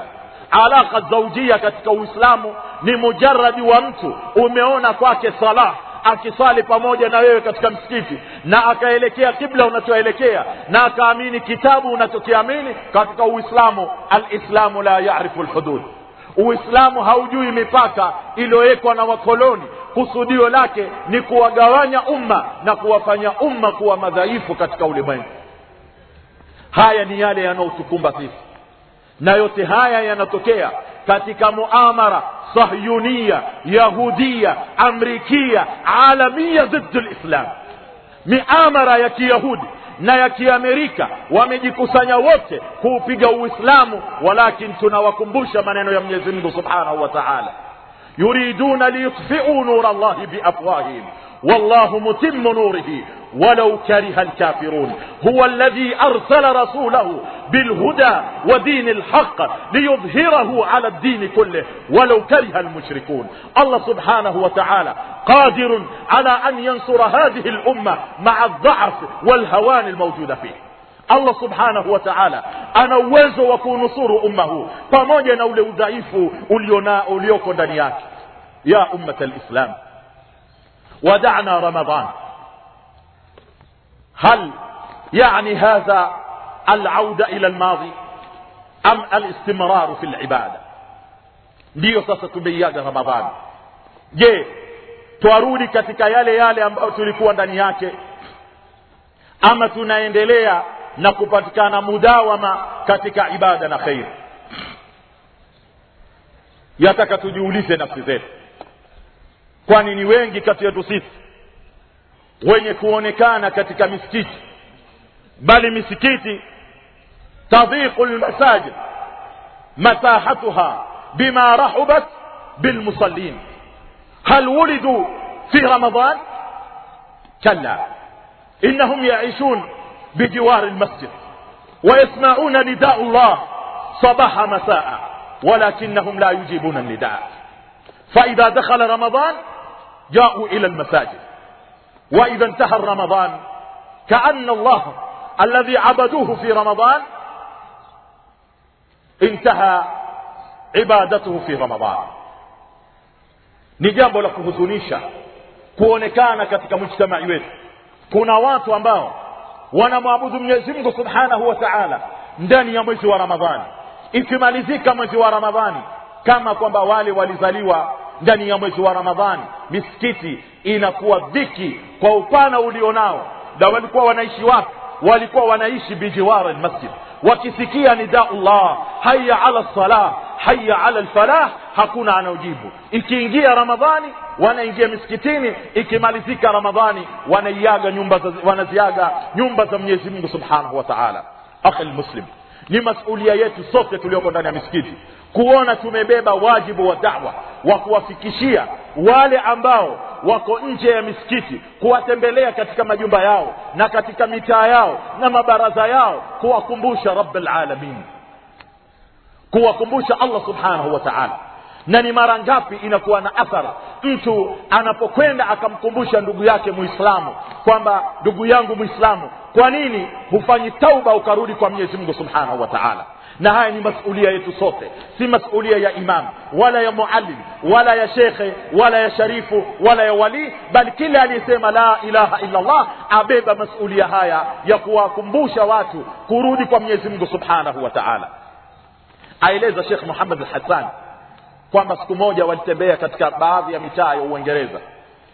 Alaka zaujia katika uislamu ni mujaradi wa mtu umeona kwake salah akisali pamoja na wewe katika msikiti na akaelekea kibla unachoelekea na akaamini kitabu unachokiamini katika uislamu alislamu la yarifu lhudud uislamu haujui mipaka iliyowekwa na wakoloni. Kusudio lake ni kuwagawanya umma na kuwafanya umma kuwa madhaifu katika ulimwengu. Haya ni yale yanayotukumba sisi na yote haya yanatokea katika muamara sahyunia yahudia amrikia alamia dhiddu lislam miamara ya kiyahudi na ya kiamerika wamejikusanya wote kuupiga uislamu walakin tunawakumbusha maneno ya mwenyezi subhanahu wa taala yuriduna liyutfiu nura llahi biafwahihim والله متم نوره ولو كره الكافرون. هو الذي أرسل رسوله بالهدى ودين الحق ليظهره على الدين كله ولو كره المشركون. الله سبحانه وتعالى قادر على أن ينصر هذه الأمة مع الضعف والهوان الموجودة فيه. allah subhanahu wa taala ana uwezo wa kuunusuru umma huu pamoja na ule udhaifu ya ummat alislam. ودعنا رمضان هل يعني هذا العودة إلى الماضي أم الاستمرار في العبادة ndiyo sasa tumeiaga ramadhani je twarudi katika yale yale ambayo tulikuwa ndani yake ama tunaendelea na kupatikana mudawama katika ibada na khairi yataka tujiulize nafsi zetu kwani ni wengi kati yetu sisi wenye kuonekana katika misikiti bali misikiti tadhiqu lmasajid masahatuha bima rahubat bilmusallin hal wulidu fi ramadan kalla انهم يعيشون بجوار المسجد ويسمعون نداء الله صباح مساء ولكنهم لا يجيبون النداء فاذا دخل رمضان جاءوا إلى المساجد واذا انتهى رمضان كان الله الذي عبدوه في رمضان انتهى عبادته في رمضان ni jambo la kuhuzunisha kuonekana katika mujtamai wetu kuna watu ambao wanamwabudu mwenyezi mungu subhanahu wa taala ndani ya mwezi wa ramadhani ikimalizika mwezi wa ramadhani kama kwamba wale walizaliwa ndani ya mwezi wa ramadhani misikiti inakuwa dhiki kwa upana ulionao. Na walikuwa wanaishi wapi? Walikuwa wanaishi bijiwara lmasjid wakisikia nidaullah haya ala salah haya ala lfalah hakuna anaojibu. Ikiingia ramadhani wanaingia misikitini. Ikimalizika ramadhani wanaiaga nyumba za, wanaziaga nyumba za mwenyezi mungu subhanahu wa taala. Akhi lmuslim ni masulia yetu sote tulioko ndani ya misikiti. Kuona tumebeba wajibu wa dawa wa kuwafikishia wale ambao wako nje ya misikiti kuwatembelea katika majumba yao na katika mitaa yao na mabaraza yao kuwakumbusha rabbul alamin kuwakumbusha allah subhanahu wa taala. Na ni mara ngapi inakuwa na athara mtu anapokwenda akamkumbusha ndugu yake muislamu kwamba ndugu yangu muislamu kwa nini hufanyi tauba ukarudi kwa mwenyezi mungu subhanahu wa taala na haya ni masulia yetu sote si masulia ya imam wala ya muallim wala ya shekhe wala ya sharifu wala ya walii bali kila aliyesema la ilaha illa allah abeba masulia haya ya kuwakumbusha watu kurudi kwa mwenyezi mungu subhanahu wa taala aeleza shekh muhammad alhasan kwamba siku moja walitembea katika baadhi ya mitaa ya uingereza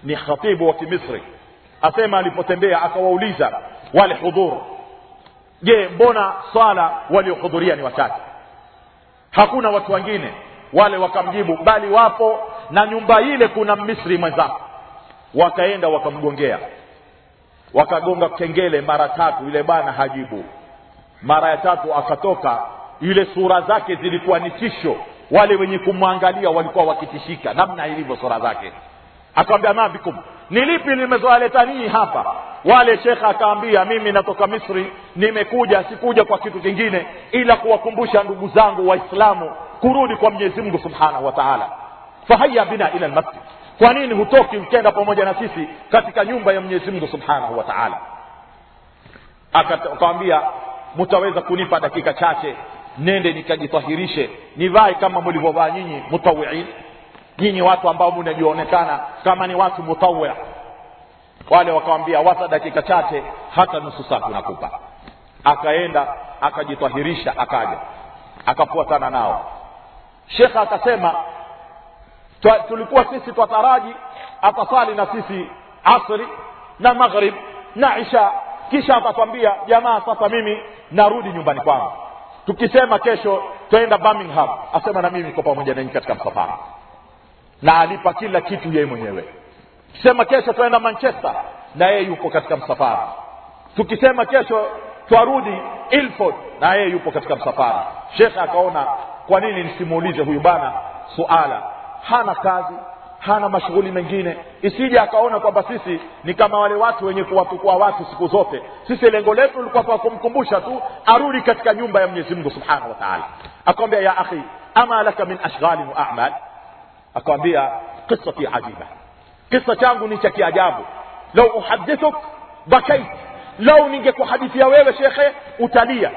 ni khatibu wa kimisri asema alipotembea akawauliza wale hudhur je mbona swala waliohudhuria ni wachache? Hakuna watu wengine wale wakamjibu bali wapo na nyumba ile kuna misri mwenzako wakaenda wakamgongea. Wakagonga kengele mara tatu yule bwana hajibu. Mara ya tatu akatoka yule sura zake zilikuwa ni tisho. Wale wenye kumwangalia walikuwa wakitishika namna ilivyo sura zake akamwambia mabikum ni lipi limezowaleta ninyi hapa? Wale shekha akaambia mimi natoka misri nimekuja sikuja kwa kitu kingine ila kuwakumbusha ndugu zangu waislamu kurudi kwa mwenyezi mungu subhanahu wa taala. Fahaya bina ila lmasjid kwa nini hutoki ukenda pamoja na sisi katika nyumba ya mwenyezi mungu subhanahu wa taala? Akawambia mutaweza kunipa dakika chache nende nikajitahirishe nivae kama mlivyovaa nyinyi mutawiin nyinyi watu ambao mnajionekana kama ni watu mutawia wale wakawambia wata dakika chache hata nusu saa tunakupa. Akaenda akajitahirisha akaja. Akafuatana nao. Shekha akasema tulikuwa sisi twataraji atasali na sisi asri na maghrib na isha. Kisha atatwambia jamaa sasa mimi narudi nyumbani kwangu. Tukisema kesho twaenda birmingham. Asema na mimi niko pamoja nanyi katika msafara na alipa kila kitu yeye mwenyewe. Tukisema kesho twaenda manchester na yeye yupo katika msafara. Tukisema kesho twarudi ilford na yeye yupo katika msafara. Shekhe akaona kwa nini nisimuulize huyu bana suala? Hana kazi hana mashughuli mengine. Isije akaona kwamba sisi ni kama wale watu wenye kuwatukua watu siku zote. Sisi lengo letu lilikuwa kumkumbusha tu arudi katika nyumba ya mwenyezi mungu subhanahu wa taala. Akamwambia ya akhi ama laka min ashghalin wa amal akamwambia qisati ajiba kisa changu ni cha kiajabu lau uhadithuk bakait lau ningekuhadithia wewe shekhe utalia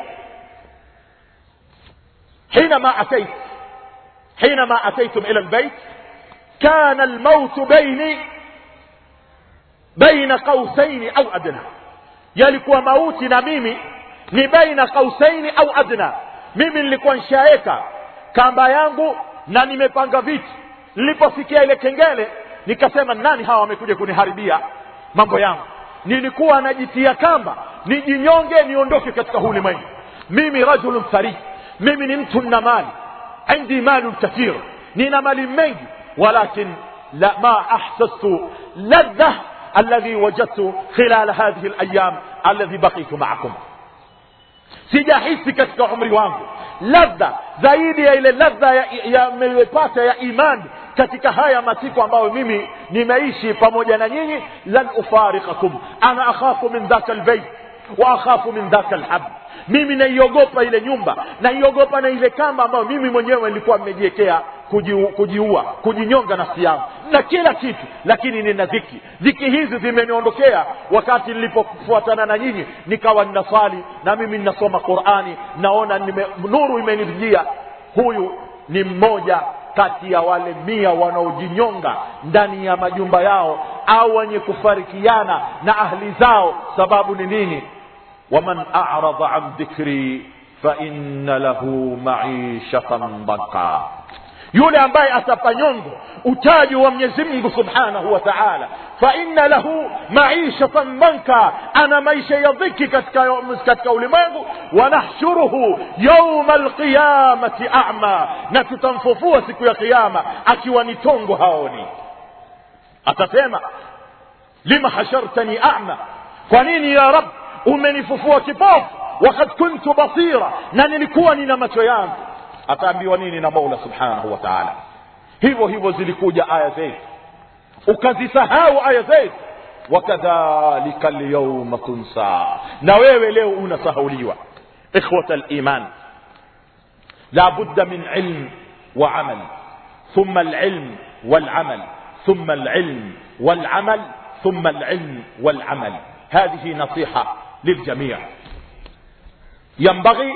حينما أتيت حينما أتيتم إلى البيت كان الموت بيني بين قوسين أو أدنى yalikuwa mauti na mimi ni baina kausaini au adna mimi nilikuwa nshaeka kamba yangu na nimepanga viti nilipofikia ile kengele nikasema nani hawa wamekuja kuniharibia mambo yangu nilikuwa najitia kamba nijinyonge niondoke katika huu ulimwengu mimi rajulun thari mimi ni mtu na mali indi malun kathir nina mali mengi ولكن لا ما احسست لذه الذي وجدت خلال هذه الأيام الذي بقيت معكم sijahisi katika umri wangu ladha zaidi ya ile ladha yamepata ya, ya, ya imani katika haya masiku ambayo mimi nimeishi pamoja na nyinyi lan ufarikakum ana akhafu min dhaka lbeit wa akhafu min dhaka lhab mimi naiogopa ile nyumba naiogopa na ile kamba ambayo mimi mwenyewe nilikuwa mmejiekea kujiua kujinyonga nafsi yangu. Na kila kitu lakini nina dhiki. Dhiki hizi zimeniondokea wakati nilipofuatana na nyinyi nikawa ninaswali na mimi ninasoma qurani naona nime, nuru imenijia. Huyu ni mmoja kati ya wale mia wanaojinyonga ndani ya majumba yao au wenye kufarikiana na ahli zao. Sababu ni nini? Waman arada an dhikri faina lahu maishatan danka yule ambaye atapanyongo utaji wa mwenyezi mungu subhanahu wa taala faina lahu maishatan danka ana maisha ya dhiki katika, katika ulimwengu wanahshuruhu yauma alqiyamati ama na tutamfufua siku ya kiama akiwa ni tongo haoni atasema lima hashartani ama kwa nini ya rab umenifufua kipofu wakad kuntu basira na nilikuwa nina macho yangu ataambiwa nini na mola subhanahu wa taala hivyo hivyo zilikuja aya zetu ukazisahau aya zetu wakadhalika lyauma tunsa na wewe leo unasahauliwa ikhwata liman la budda min ilm wa amal ثم العلم والعمل ثم العلم والعمل ثم العلم والعمل هذه نصيحة للجميع ينبغي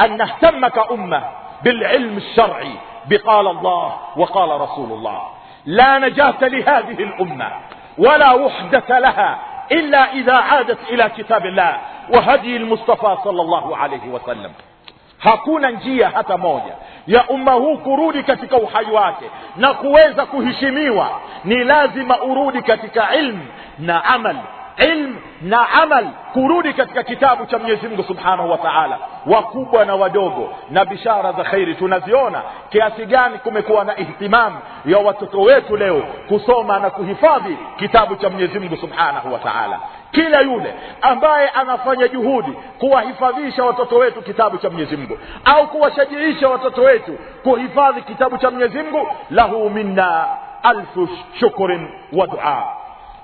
أن نهتم كأمة بالعلم الشرعي بقال الله وقال رسول الله. لا نجاة لهذه الأمة ولا وحدة لها إلا إذا عادت إلى كتاب الله وهدي المصطفى صلى الله عليه وسلم. umma huu kurudi katika uhai wake na kuweza kuheshimiwa ni lazima urudi katika ilmu na amal ilm na amal kurudi katika kitabu cha mwenyezi mungu subhanahu wa taala. Wakubwa na wadogo na bishara za kheri tunaziona kiasi gani kumekuwa na ihtimamu ya watoto wetu leo kusoma na kuhifadhi kitabu cha mwenyezi mungu subhanahu wa taala. Kila yule ambaye anafanya juhudi kuwahifadhisha watoto wetu kitabu cha mwenyezi mungu au kuwashajiisha watoto wetu kuhifadhi kitabu cha mwenyezi mungu lahu minna alfu shukrin wa duaa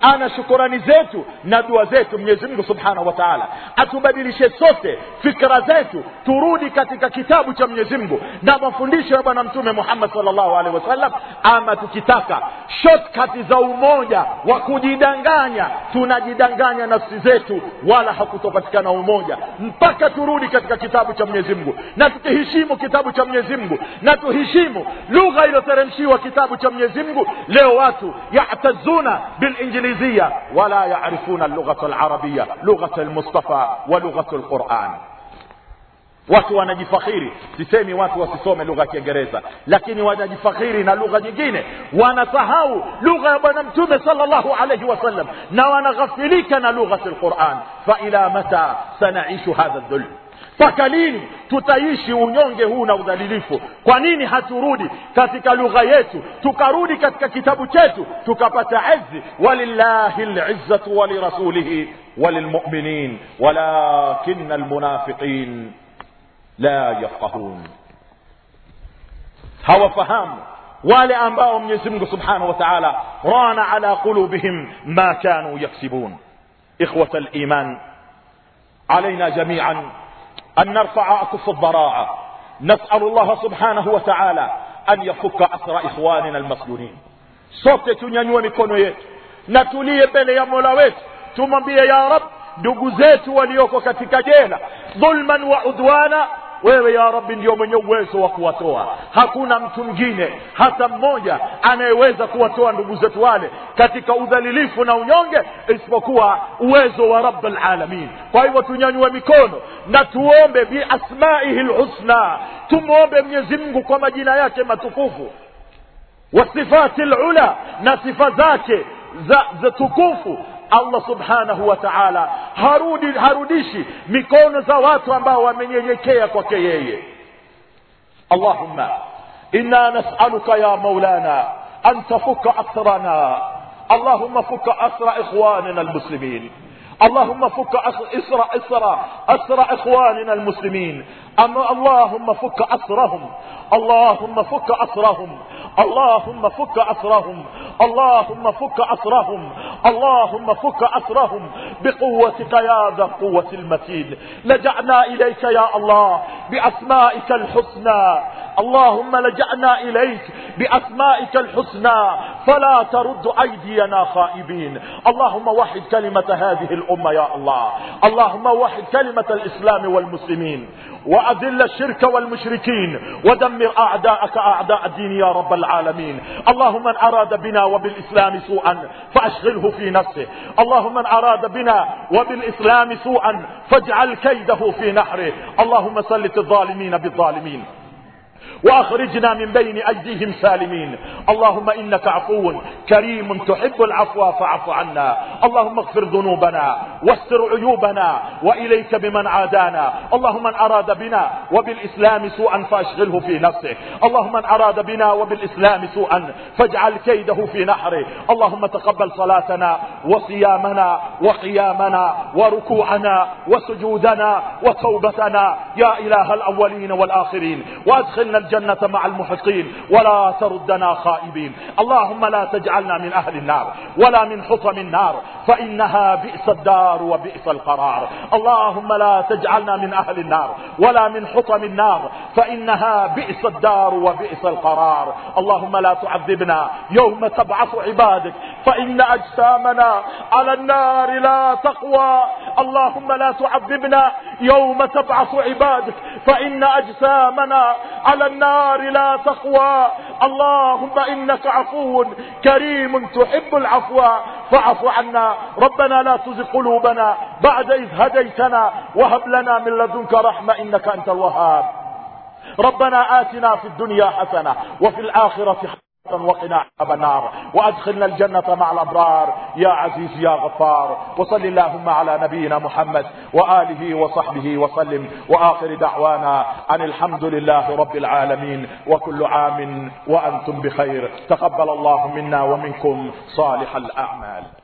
ana shukurani zetu na dua zetu mwenyezi mungu subhanahu wa taala atubadilishe sote fikra zetu turudi katika kitabu cha mwenyezi mungu na mafundisho ya bwana mtume muhammad salllahu alehi wasallam ama tukitaka shortcut za umoja wa kujidanganya tunajidanganya nafsi zetu wala hakutopatikana umoja mpaka turudi katika kitabu cha mwenyezi mungu na tukiheshimu kitabu cha mwenyezi mungu na tuheshimu lugha iliyoteremshiwa kitabu cha mwenyezi mungu leo watu yatazuna bilinjili الإنجليزية ولا يعرفون اللغة العربية لغة المصطفى ولغة القرآن watu wanajifakhiri sisemi watu wasisome lugha ya kiingereza lakini wanajifakhiri na lugha nyingine wanasahau lugha ya bwana mtume salllahu alaihi wasallam na wanaghafilika na lughati lquran faila mata sanaishu hadha dhulm mpaka lini tutaishi unyonge huu na udhalilifu kwa nini haturudi katika lugha yetu tukarudi katika kitabu chetu tukapata izi walillahi lizzatu walirasulihi walilmuminin walakina almunafiqin la yafqahun hawafahamu wale ambao mwenyezi subhanahu wa taala rana ala qulubihim ma kanu yaksibun ikhwata liman علينا جميعا أن نرفع أكف الضراعة نسأل الله سبحانه وتعالى أن يفك أسر إخواننا المسجونين صوت تنينيو مكونو يت نتولي بلي مولاويت تمبي يا رب دقوزيت وليوكو كتك جيلة ظلما وعدوانا wewe ya rabbi ndio mwenye uwezo wa kuwatoa. Hakuna mtu mwingine hata mmoja anayeweza kuwatoa ndugu zetu wale katika udhalilifu na unyonge isipokuwa uwezo wa rabbul alamin. Kwa hivyo tunyanyue mikono na tuombe biasmaihi lhusna tumwombe mwenyezi mungu kwa majina yake matukufu. Wa sifati lula na sifa zake za, za tukufu allah subhanahu wa taala harudi harudishi mikono za watu ambao wamenyenyekea kwake yeye allahumma inna nasaluka ya maulana an tafuka asrana allahumma fuka asra ikhwanina almuslimin اللهم فك إسر إسر أسر إخواننا المسلمين. أما اللهم فك أسرهم. اللهم فك أسرهم. اللهم فك أسرهم. اللهم فك أسرهم. اللهم فك أسرهم. بقوتك يا ذا القوة المتين. لجأنا إليك يا الله بأسمائك الحسنى. اللهم لجأنا إليك بأسمائك الحسنى فلا ترد أيدينا خائبين. اللهم وحد كلمة هذه الأمة يا الله. اللهم وحد كلمة الإسلام والمسلمين. وأذل الشرك والمشركين. ودمر أعداءك أعداء الدين يا رب العالمين. اللهم من أراد بنا وبالإسلام سوءا فأشغله في نفسه. اللهم من أراد بنا وبالإسلام سوءا فاجعل كيده في نحره. اللهم سلط الظالمين بالظالمين. وأخرجنا من بين أيديهم سالمين. اللهم إنك عفو كريم تحب العفو فاعف عنا. اللهم اغفر ذنوبنا واستر عيوبنا وإليك بمن عادانا. اللهم من أراد بنا وبالإسلام سوءا فأشغله في نفسه. اللهم من أراد بنا وبالإسلام سوءا فاجعل كيده في نحره. اللهم تقبل صلاتنا وصيامنا وقيامنا وركوعنا وسجودنا وتوبتنا. يا إله الأولين والآخرين. وادخلنا الجنة مع المحقين ولا تردنا خائبين. اللهم لا تجعلنا من أهل النار ولا من حطم النار فإنها بئس الدار وبئس القرار. اللهم لا تجعلنا من أهل النار ولا من حطم النار فإنها بئس الدار وبئس القرار. اللهم لا تعذبنا يوم تبعث عبادك فإن أجسامنا على النار لا تقوى. اللهم لا تعذبنا يوم تبعث عبادك فإن أجسامنا على النار لا تقوى. اللهم إنك عفو كريم تحب العفو. فاعف عنا. ربنا لا تزغ قلوبنا بعد إذ هديتنا. وهب لنا من لدنك رحمة إنك أنت الوهاب. ربنا آتنا في الدنيا حسنة وفي الآخرة حسنة وقنا عذاب النار. وأدخلنا الجنة مع الأبرار. يا عزيز يا غفار. وصل اللهم على نبينا محمد وآله وصحبه وسلم. وآخر دعوانا أن الحمد لله رب العالمين. وكل عام وأنتم بخير. تقبل الله منا ومنكم صالح الأعمال.